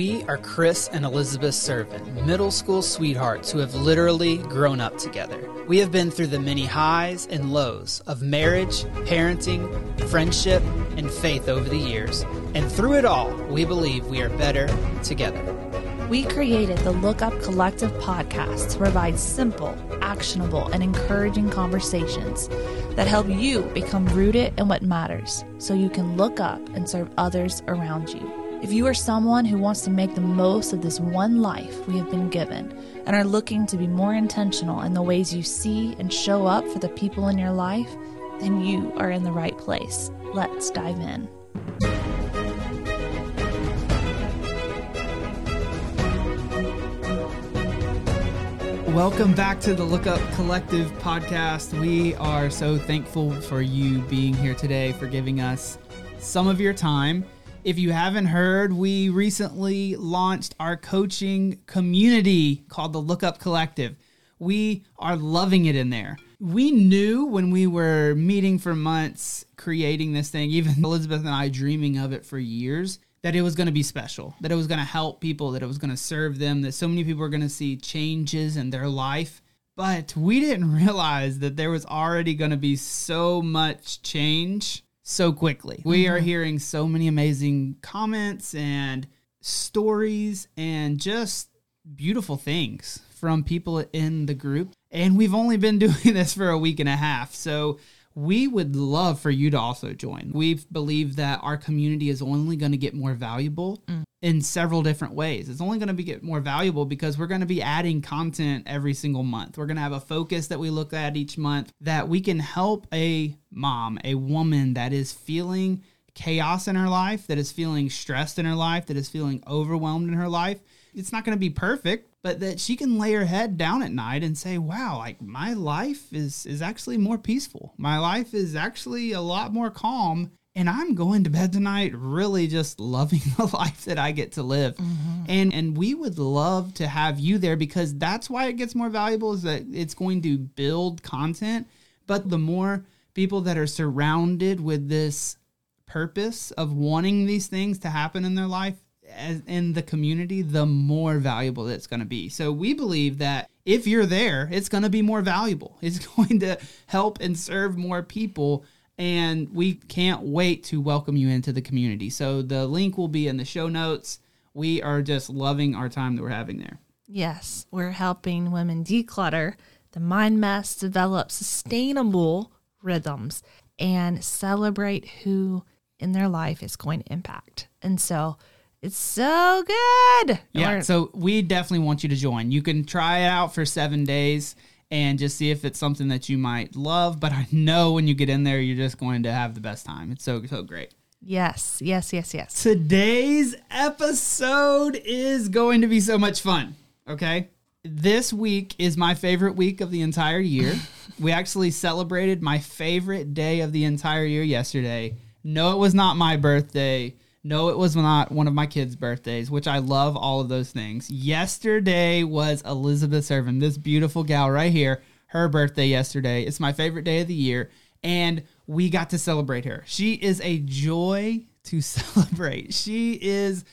We are Chris and Elizabeth Sirven, middle school sweethearts who have literally grown up together. We have been through the many highs and lows of marriage, parenting, friendship, and faith over the years. And through it all, we believe we are better together. We created the Look Up Collective podcast to provide simple, actionable, and encouraging conversations that help you become rooted in what matters so you can look up and serve others around you. If you are someone who wants to make the most of this one life we have been given and are looking to be more intentional in the ways you see and show up for the people in your life, then you are in the right place. Let's dive in. Welcome back to the Look Up Collective podcast. We are so thankful for you being here today, for giving us some of your time. If you haven't heard, we recently launched our coaching community called the Look Up Collective. We are loving it in there. We knew when we were meeting for months, creating this thing, even Elizabeth and I dreaming of it for years, that it was going to be special, that it was going to help people, that it was going to serve them, that so many people were going to see changes in their life. But we didn't realize that there was already going to be so much change so quickly. We are mm-hmm. hearing so many amazing comments and stories and just beautiful things from people in the group. And we've only been doing this for a week and a half. So we would love for you to also join. We believe that our community is only going to get more valuable mm. In several different ways. It's only going to be get more valuable because we're going to be adding content every single month. We're going to have a focus that we look at each month that we can help a mom, a woman that is feeling chaos in her life, that is feeling stressed in her life, that is feeling overwhelmed in her life. It's not going to be perfect, but that she can lay her head down at night and say, "Wow, like my life is is actually more peaceful. My life is actually a lot more calm." And I'm going to bed tonight really just loving the life that I get to live. Mm-hmm. And and we would love to have you there because that's why it gets more valuable is that it's going to build content, but the more people that are surrounded with this purpose of wanting these things to happen in their life as in the community, the more valuable it's going to be. So we believe that if you're there, it's going to be more valuable. It's going to help and serve more people. And we can't wait to welcome you into the community. So the link will be in the show notes. We are just loving our time that we're having there. Yes, we're helping women declutter the mind mess, develop sustainable rhythms, and celebrate who in their life is going to impact. And so it's so good. Yeah. We're- So we definitely want you to join. You can try it out for seven days and just see if it's something that you might love. But I know when you get in there, you're just going to have the best time. It's so, so great. yes, yes, yes, yes. Today's episode is going to be so much fun. Okay. This week is my favorite week of the entire year. we actually celebrated my favorite day of the entire year yesterday. No, it was not my birthday. No, it was not one of my kids' birthdays, which I love all of those things. Yesterday was Elizabeth Sirven, this beautiful gal right here, her birthday yesterday. It's my favorite day of the year. And we got to celebrate her. She is a joy to celebrate. She is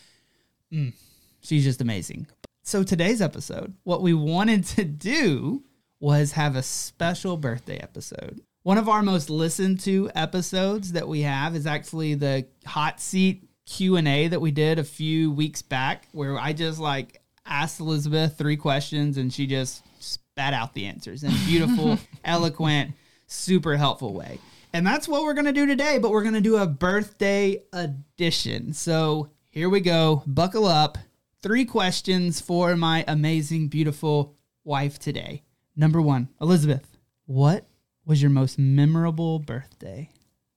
mm, she's just amazing. So today's episode, what we wanted to do was have a special birthday episode. One of our most listened to episodes that we have is actually the hot seat Q&A that we did a few weeks back where I just like asked Elizabeth three questions and she just spat out the answers in a beautiful, eloquent, super helpful way. And that's what we're going to do today, but we're going to do a birthday edition. So here we go. Buckle up. Three questions for my amazing, beautiful wife today. Number one, Elizabeth, what was your most memorable birthday?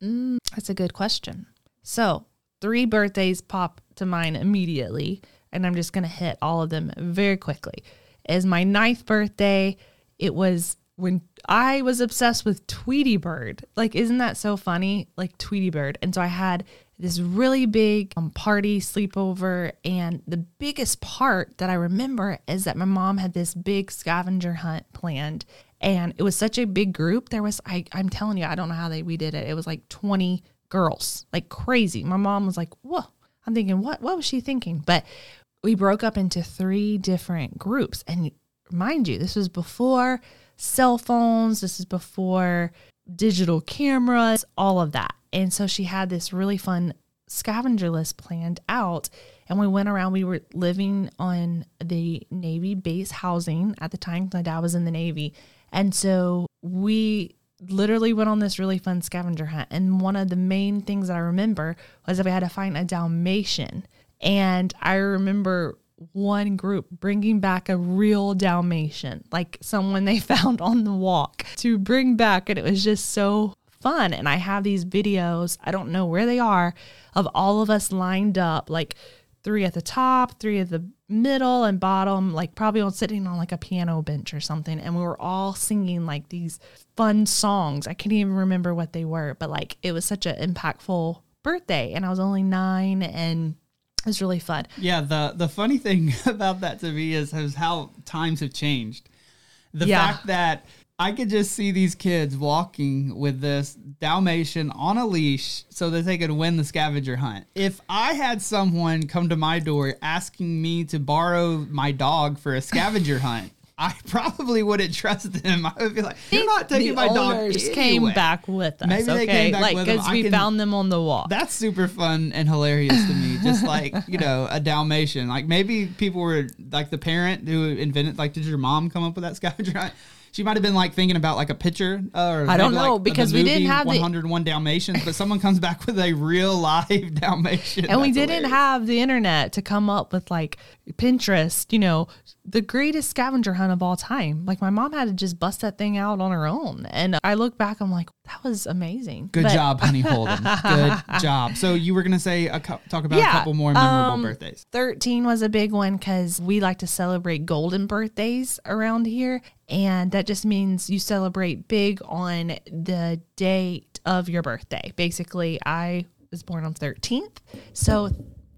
Mm, that's a good question. So, three birthdays pop to mind immediately, and I'm just going to hit all of them very quickly. Is my ninth birthday, it was when I was obsessed with Tweety Bird. Like, isn't that so funny? Like, Tweety Bird. And so I had this really big um, party sleepover. And the biggest part that I remember is that my mom had this big scavenger hunt planned. And it was such a big group. There was, I, I'm telling you, I don't know how they we did it. It was like 20 girls, like crazy. My mom was like, whoa. I'm thinking, what what was she thinking? But we broke up into three different groups. And mind you, this was before cell phones, this is before digital cameras, all of that. And so she had this really fun scavenger list planned out. And we went around, we were living on the Navy base housing at the time. My dad was in the Navy. And so we literally went on this really fun scavenger hunt. And one of the main things that I remember was that we had to find a Dalmatian. And I remember one group bringing back a real Dalmatian, like someone they found on the walk to bring back. And it was just so fun. And I have these videos, I don't know where they are, of all of us lined up, like three at the top, three at the middle and bottom, like probably on sitting on like a piano bench or something. And we were all singing like these fun songs. I can't even remember what they were, but like it was such an impactful birthday. And I was only nine and it was really fun. Yeah, the the funny thing about that to me is, is how times have changed. The Yeah. fact that I could just see these kids walking with this Dalmatian on a leash so that they could win the scavenger hunt. If I had someone come to my door asking me to borrow my dog for a scavenger hunt, I probably wouldn't trust them. I would be like, "You're not taking the my dog." owners anyway." came back with us. Maybe they okay, came back like with 'em. because we can- found them on the walk. That's super fun and hilarious to me. Just like, you know, a Dalmatian. Like maybe people were like the parent who invented, like, did your mom come up with that scavenger hunt? She might have been like thinking about like a picture uh, or I don't know, like, because we didn't have the- 101 Dalmatians, but someone comes back with a real live Dalmatian. and we didn't hilarious. have the internet to come up with like Pinterest, you know, the greatest scavenger hunt of all time. Like my mom had to just bust that thing out on her own. And I look back, I'm like, that was amazing. Good But- job, Honey Holden. Good job. So you were gonna say a cou- talk about a couple more memorable um, birthdays. 13 was a big one because we like to celebrate golden birthdays around here. And that just means you celebrate big on the date of your birthday. Basically, I was born on 13th. So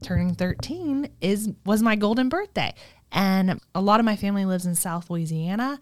turning 13 is was my golden birthday. And a lot of my family lives in South Louisiana.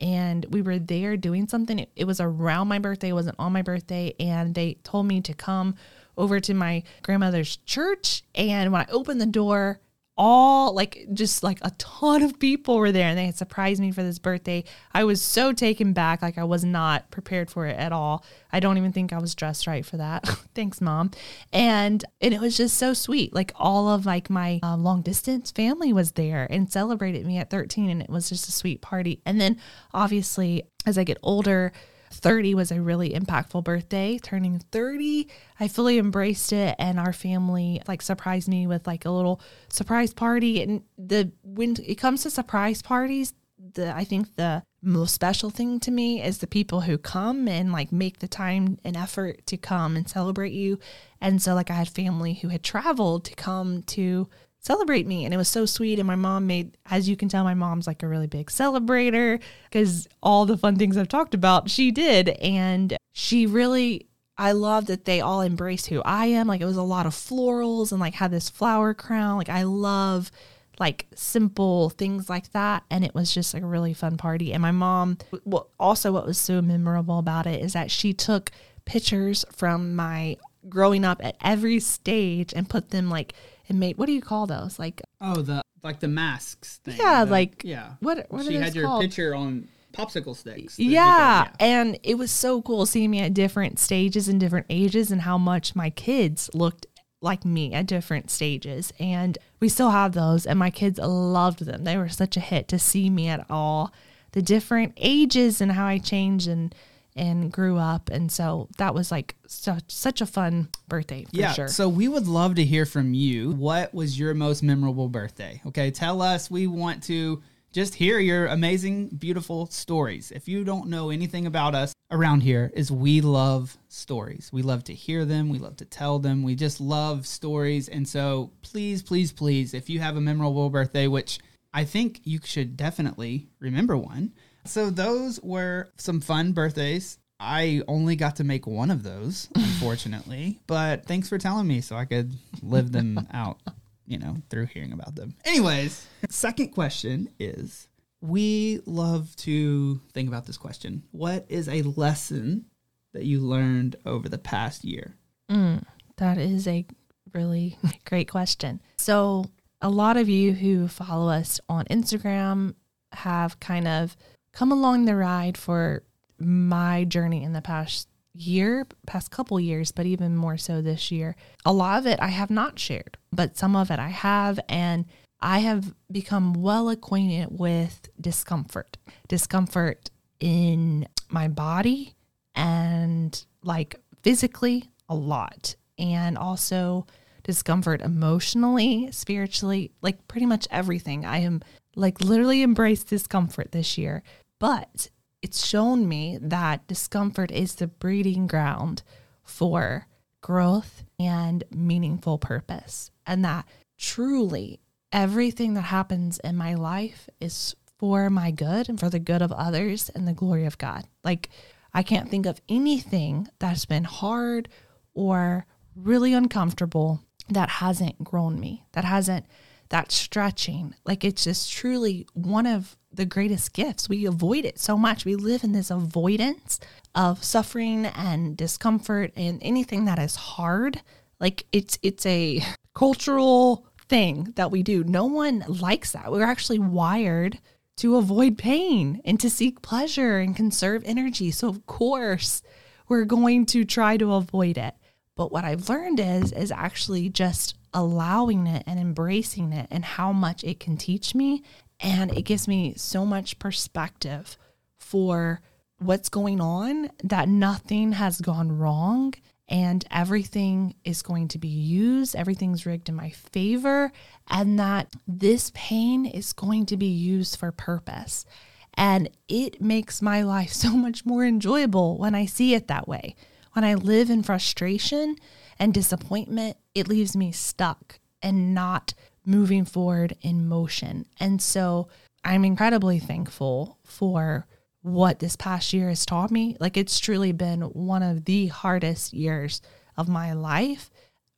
And we were there doing something. It, it was around my birthday, it wasn't on my birthday. And they told me to come over to my grandmother's church. And when I opened the door, all like just like a ton of people were there and they had surprised me for this birthday. I was so taken back, like I was not prepared for it at all. I don't even think I was dressed right for that. Thanks, mom. And and it was just so sweet. Like all of like my uh, long distance family was there and celebrated me at 13, and it was just a sweet party. And then obviously as I get older. 30 was a really impactful birthday. Turning 30, I fully embraced it and our family like surprised me with like a little surprise party and the when it comes to surprise parties, the I think the most special thing to me is the people who come and like make the time and effort to come and celebrate you. And so like I had family who had traveled to come to celebrate me. And it was so sweet. And my mom made as you can tell my mom's like a really big celebrator because all the fun things I've talked about she did. And she really I love that they all embraced who I am. Like it was a lot of florals and like had this flower crown. Like I love like simple things like that. And it was just like a really fun party. And my mom well also what was so memorable about it is that she took pictures from my growing up at every stage and put them like and made what do you call those like Oh, the like the masks thing. Yeah, the- like- yeah. what what she had your called? picture on popsicle sticks. you Yeah, and it was so cool seeing me at different stages and different ages and how much my kids looked like me at different stages. And we still have those and my kids loved them. They were such a hit to see me at all the different ages and how I changed and and grew up. And so that was like such such a fun birthday for yeah. sure. So we would love to hear from you. What was your most memorable birthday? Okay, tell us. We want to just hear your amazing, beautiful stories. If you don't know anything about us around here, is we love stories. We love to hear them. We love to tell them. We just love stories. And so please, please, please, if you have a memorable birthday, which I think you should definitely remember one. So those were some fun birthdays. I only got to make one of those, unfortunately, but thanks for telling me so I could live them out, you know, through hearing about them. Anyways, second question is we love to think about this question. What is a lesson that you learned over the past year? Mm, that is a really great question. So, a lot of you who follow us on Instagram have kind of come along the ride for my journey in the past year, past couple years, but even more so this year. A lot of it I have not shared, but some of it I have. And I have become well acquainted with discomfort, discomfort in my body and like physically a lot, and also discomfort emotionally, spiritually, like pretty much everything. I am like literally embraced discomfort this year, but it's shown me that discomfort is the breeding ground for growth and meaningful purpose. And that truly everything that happens in my life is for my good and for the good of others and the glory of God. Like, I can't think of anything that's been hard or really uncomfortable that hasn't grown me, that hasn't, that stretching. Like, it's just truly one of the greatest gifts. We avoid it so much. We live in this avoidance of suffering and discomfort and anything that is hard. Like it's it's a cultural thing that we do. No one likes that. We're actually wired to avoid pain and to seek pleasure and conserve energy. So of course, we're going to try to avoid it. But what I've learned is is actually just allowing it and embracing it and how much it can teach me and it gives me so much perspective for what's going on that nothing has gone wrong and everything is going to be used, everything's rigged in my favor, and that this pain is going to be used for purpose. And it makes my life so much more enjoyable when I see it that way. When I live in frustration and disappointment, it leaves me stuck and not moving forward in motion. And so I'm incredibly thankful for what this past year has taught me. Like it's truly been one of the hardest years of my life,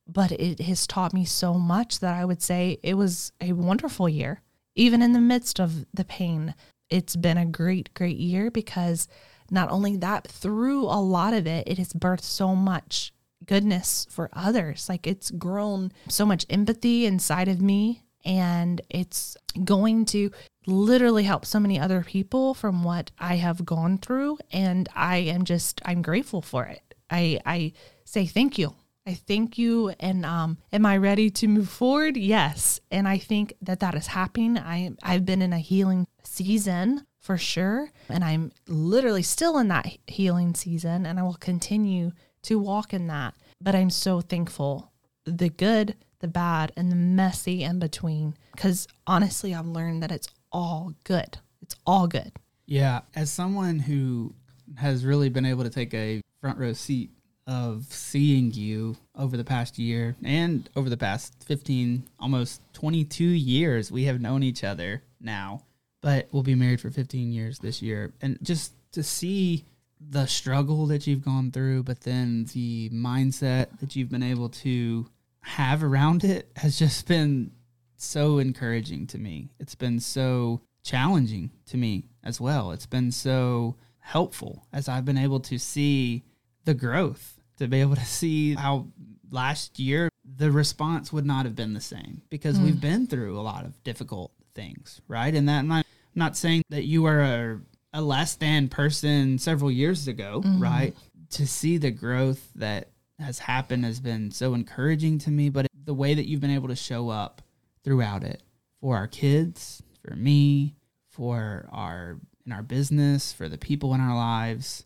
but it has taught me so much that I would say it was a wonderful year. Even in the midst of the pain, it's been a great, great year because not only that, through a lot of it, it has birthed so much goodness for others. Like it's grown so much empathy inside of me and it's going to literally help so many other people from what I have gone through and I am just I'm grateful for it. I I say thank you. I thank you and um am I ready to move forward? Yes. And I think that that is happening. I I've been in a healing season for sure and I'm literally still in that healing season and I will continue to walk in that. But I'm so thankful the good, the bad, and the messy in between. Because honestly, I've learned that it's all good. It's all good. Yeah. As someone who has really been able to take a front row seat of seeing you over the past year and over the past 15, almost 22 years, we have known each other now, but we'll be married for 15 years this year. And just to see the struggle that you've gone through, but then the mindset that you've been able to have around it has just been so encouraging to me. It's been so challenging to me as well. It's been so helpful as I've been able to see the growth, to be able to see how last year the response would not have been the same because mm. we've been through a lot of difficult things, right? And that I'm not, I'm not saying that you are a a less than person several years ago, mm-hmm. right? To see the growth that has happened has been so encouraging to me, but the way that you've been able to show up throughout it for our kids, for me, for our in our business, for the people in our lives,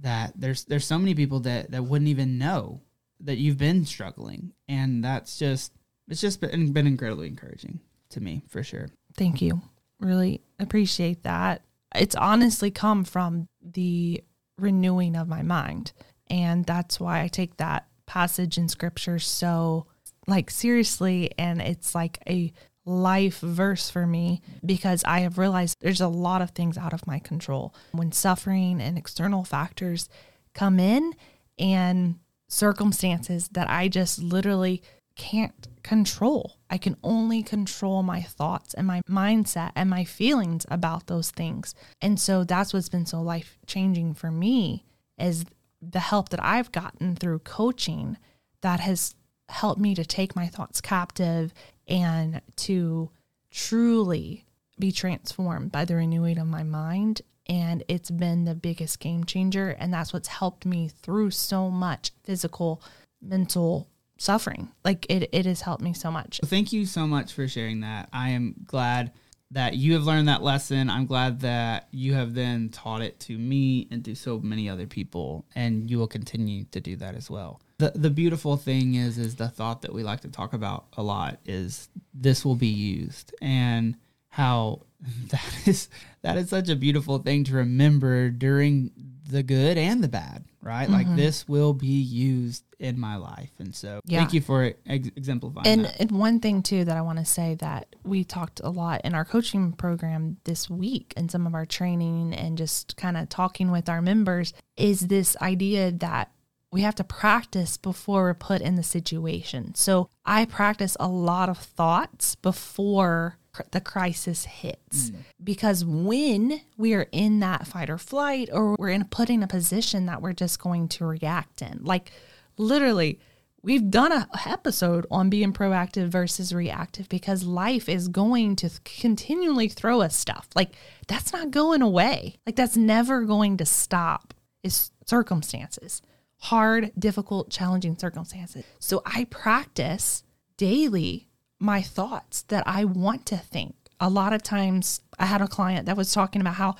that there's there's so many people that that wouldn't even know that you've been struggling, and that's just it's just been been incredibly encouraging to me for sure. Thank you. Really appreciate that it's honestly come from the renewing of my mind. And that's why I take that passage in scripture so like seriously and it's like a life verse for me because I have realized there's a lot of things out of my control. When suffering and external factors come in and circumstances that I just literally can't control. I can only control my thoughts and my mindset and my feelings about those things. And so that's what's been so life changing for me is the help that I've gotten through coaching that has helped me to take my thoughts captive and to truly be transformed by the renewing of my mind. And it's been the biggest game changer. And that's what's helped me through so much physical, mental suffering. Like it, it has helped me so much. Thank you so much for sharing that. I am glad that you have learned that lesson. I'm glad that you have then taught it to me and to so many other people, and you will continue to do that as well. The the beautiful thing is is the thought that we like to talk about a lot is this will be used and how that is that is such a beautiful thing to remember during the good and the bad, right? Mm-hmm. Like this will be used in my life. And so yeah. thank you for ex- exemplifying and, that. And one thing too that I want to say that we talked a lot in our coaching program this week and some of our training and just kind of talking with our members is this idea that we have to practice before we're put in the situation. So I practice a lot of thoughts before the crisis hits. Mm. Because when we are in that fight or flight, or we're in putting a position that we're just going to react in, like literally, we've done a episode on being proactive versus reactive because life is going to continually throw us stuff. Like that's not going away. Like that's never going to stop. Is circumstances. Hard, difficult, challenging circumstances. So I practice daily my thoughts that I want to think. A lot of times I had a client that was talking about how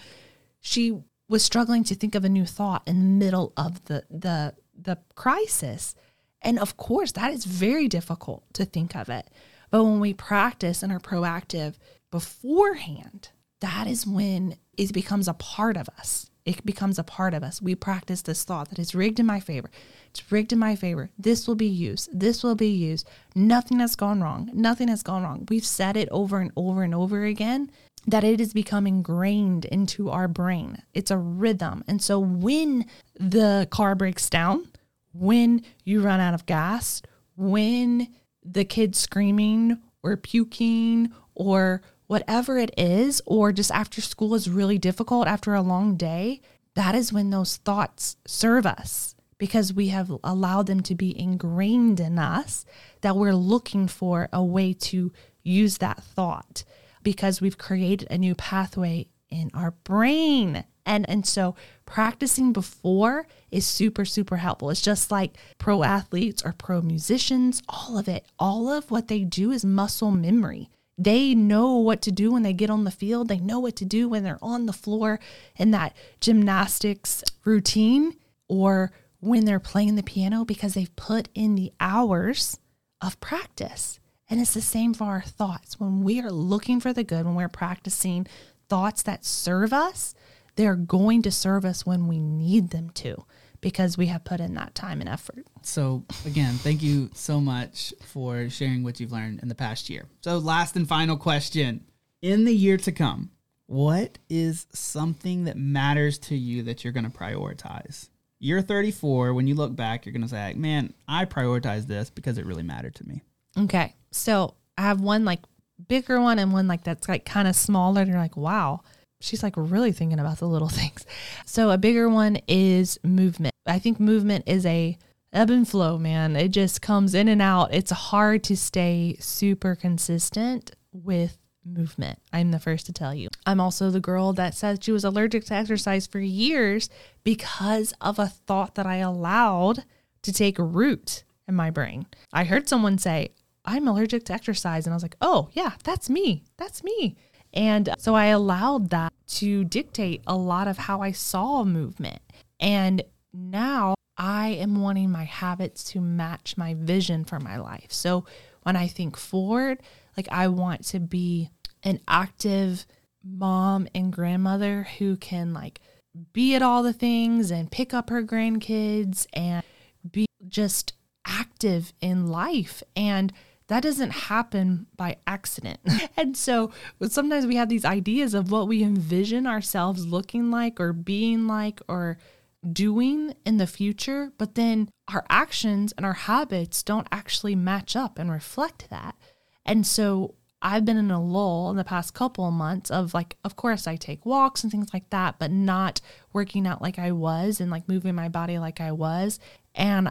she was struggling to think of a new thought in the middle of the the the crisis. And of course, that is very difficult to think of it. But when we practice and are proactive beforehand, that is when it becomes a part of us. It becomes a part of us. We practice this thought that is rigged in my favor. It's rigged in my favor. This will be used. This will be used. Nothing has gone wrong. Nothing has gone wrong. We've said it over and over and over again that it has become ingrained into our brain. It's a rhythm. And so when the car breaks down, when you run out of gas, when the kid's screaming or puking or whatever it is, or just after school is really difficult after a long day, that is when those thoughts serve us because we have allowed them to be ingrained in us that we're looking for a way to use that thought because we've created a new pathway in our brain. And and so practicing before is super super helpful. It's just like pro athletes or pro musicians, all of it, all of what they do is muscle memory. They know what to do when they get on the field. They know what to do when they're on the floor in that gymnastics routine or when they're playing the piano because they've put in the hours of practice. And it's the same for our thoughts. When we are looking for the good, when we're practicing thoughts that serve us, they're going to serve us when we need them to because we have put in that time and effort. So, again, thank you so much for sharing what you've learned in the past year. So, last and final question In the year to come, what is something that matters to you that you're going to prioritize? You're 34. When you look back, you're going to say, man, I prioritize this because it really mattered to me. Okay. So I have one like bigger one and one like that's like kind of smaller. And you're like, wow, she's like really thinking about the little things. So a bigger one is movement. I think movement is a ebb and flow, man. It just comes in and out. It's hard to stay super consistent with movement. I'm the first to tell you. I'm also the girl that said she was allergic to exercise for years because of a thought that I allowed to take root in my brain. I heard someone say, I'm allergic to exercise. And I was like, oh, yeah, that's me. That's me. And so I allowed that to dictate a lot of how I saw movement. And now I am wanting my habits to match my vision for my life. So when I think forward, like I want to be an active mom and grandmother who can like be at all the things and pick up her grandkids and be just active in life. And that doesn't happen by accident. and so sometimes we have these ideas of what we envision ourselves looking like or being like or doing in the future, but then our actions and our habits don't actually match up and reflect that. And so I've been in a lull in the past couple of months of like, of course, I take walks and things like that, but not working out like I was and like moving my body like I was. And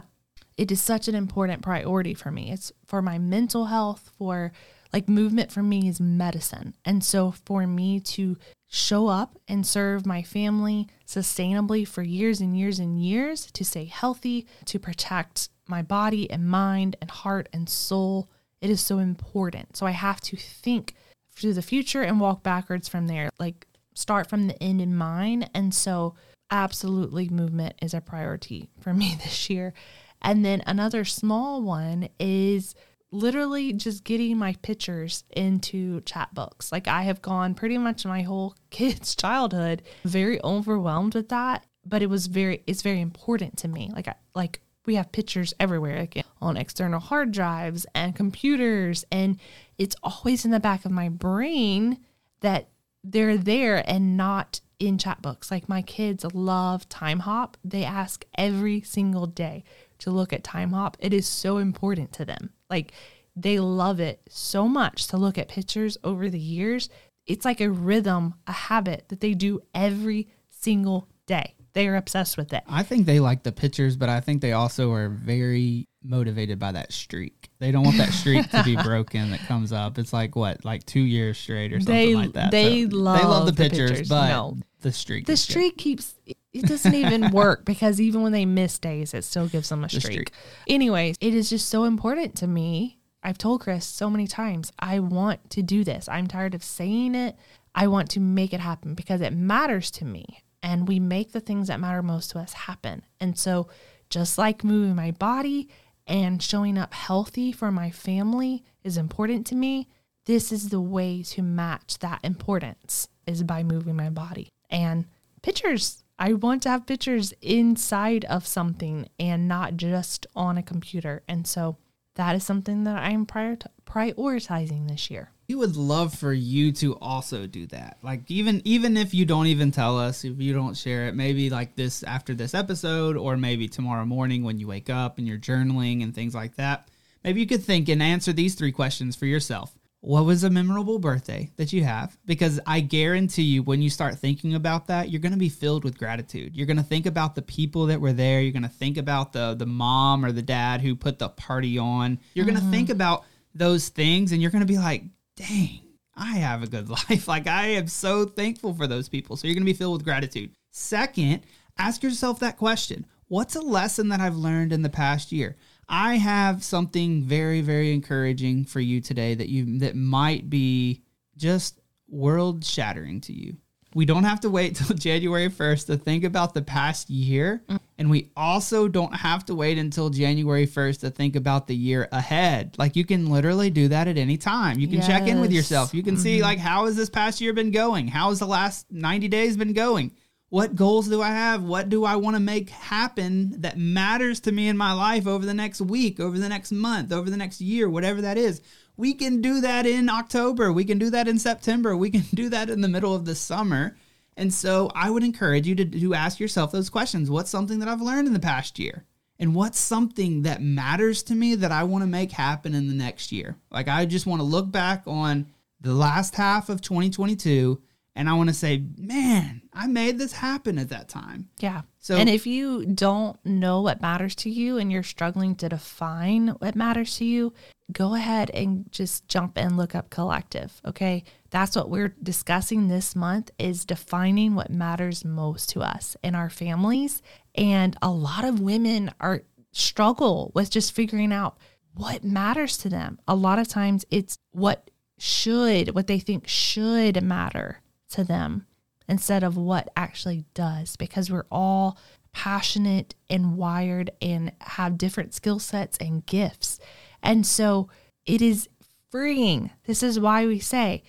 it is such an important priority for me. It's for my mental health, for like movement for me is medicine. And so for me to show up and serve my family sustainably for years and years and years, to stay healthy, to protect my body and mind and heart and soul, it is so important. So I have to think through the future and walk backwards from there, like start from the end in mind. And so, absolutely, movement is a priority for me this year. And then another small one is literally just getting my pictures into Chatbooks. Like I have gone pretty much my whole kid's childhood very overwhelmed with that, but it was very it's very important to me. Like I like we have pictures everywhere like on external hard drives and computers and it's always in the back of my brain that they're there and not in Chatbooks. Like my kids love Timehop. They ask every single day to look at Timehop. It is so important to them. Like they love it so much to look at pictures over the years. It's like a rhythm, a habit that they do every single day. They are obsessed with it. I think they like the pictures, but I think they also are very motivated by that streak. They don't want that streak to be broken that comes up. It's like what, like two years straight or something They- like that. they love they love the the pictures, pictures. but No. the streak. The is good. streak keeps it doesn't even work because even when they miss days, it still gives them a The streak. streak. Anyways, it is just so important to me. I've told Chris so many times, I want to do this. I'm tired of saying it. I want to make it happen because it matters to me. And we make the things that matter most to us happen. And so, just like moving my body and showing up healthy for my family is important to me, this is the way to match that importance is by moving my body. And pictures, I want to have pictures inside of something and not just on a computer. And so that is something that I'm prior- prioritizing this year. We would love for you to also do that. Like even even if you don't even tell us if you don't share it maybe like this after this episode or maybe tomorrow morning when you wake up and you're journaling and things like that maybe you could think and answer these three questions for yourself. What was a memorable birthday that you have? Because i guarantee you when you start thinking about that you're going to be filled with gratitude. You're going to think about the people that were there. You're going to think about the the mom or the dad who put the party on. You're going to mm-hmm. think about those things and you're going to be like dang, I have a good life. Like I am so thankful for those people. So you're going to be filled with gratitude. Second, ask yourself that question. What's a lesson that I've learned in the past year? I have something very very encouraging for you today that you that might be just world shattering to you. We don't have to wait till January 1st to think about the past year. Mm. And we also don't have to wait until January 1st to think about the year ahead. Like you can literally do that at any time. You can check in with yourself. You can see mm-hmm. like how has this past year been going? How has the last 90 days been going? What goals do I have? What do I want to make happen that matters to me in my life over the next week, over the next month, over the next year, whatever that is? We can do that in October. We can do that in September. We can do that in the middle of the summer. And so I would encourage you to, to ask yourself those questions. What's something that I've learned in the past year? And what's something that matters to me that I want to make happen in the next year? Like, I just want to look back on the last half of 2022 and I want to say, man, I made this happen at that time. Yeah. So- and if you don't know what matters to you and you're struggling to define what matters to you, go ahead and just jump and look up collective. Okay. That's what we're discussing this month is defining what matters most to us in our families. And a lot of women are struggle with just figuring out what matters to them. A lot of times it's what should, what they think should matter to them instead of what actually does because we're all passionate and wired and have different skill sets and gifts. And so it is freeing. This is why we say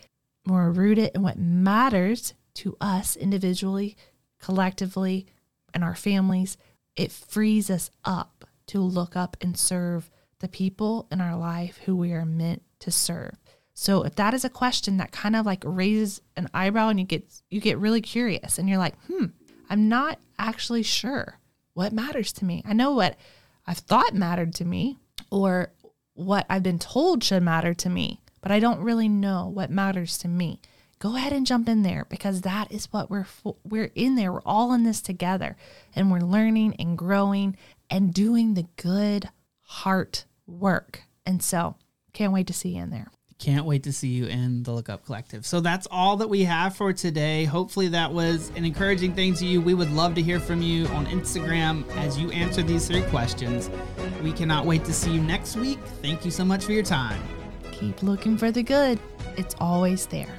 we're rooted in what matters to us individually, collectively, and our families. It frees us up to look up and serve the people in our life who we are meant to serve. So if that is a question that kind of like raises an eyebrow and you get you get really curious and you're like, "Hmm, I'm not actually sure what matters to me. I know what I've thought mattered to me or what I've been told should matter to me, but I don't really know what matters to me." Go ahead and jump in there because that is what we're for. we're in there. We're all in this together and we're learning and growing and doing the good heart work. And so can't wait to see you in there. Can't wait to see you in the Look Up Collective. So that's all that we have for today. Hopefully, that was an encouraging thing to you. We would love to hear from you on Instagram as you answer these three questions. We cannot wait to see you next week. Thank you so much for your time. Keep looking for the good, it's always there.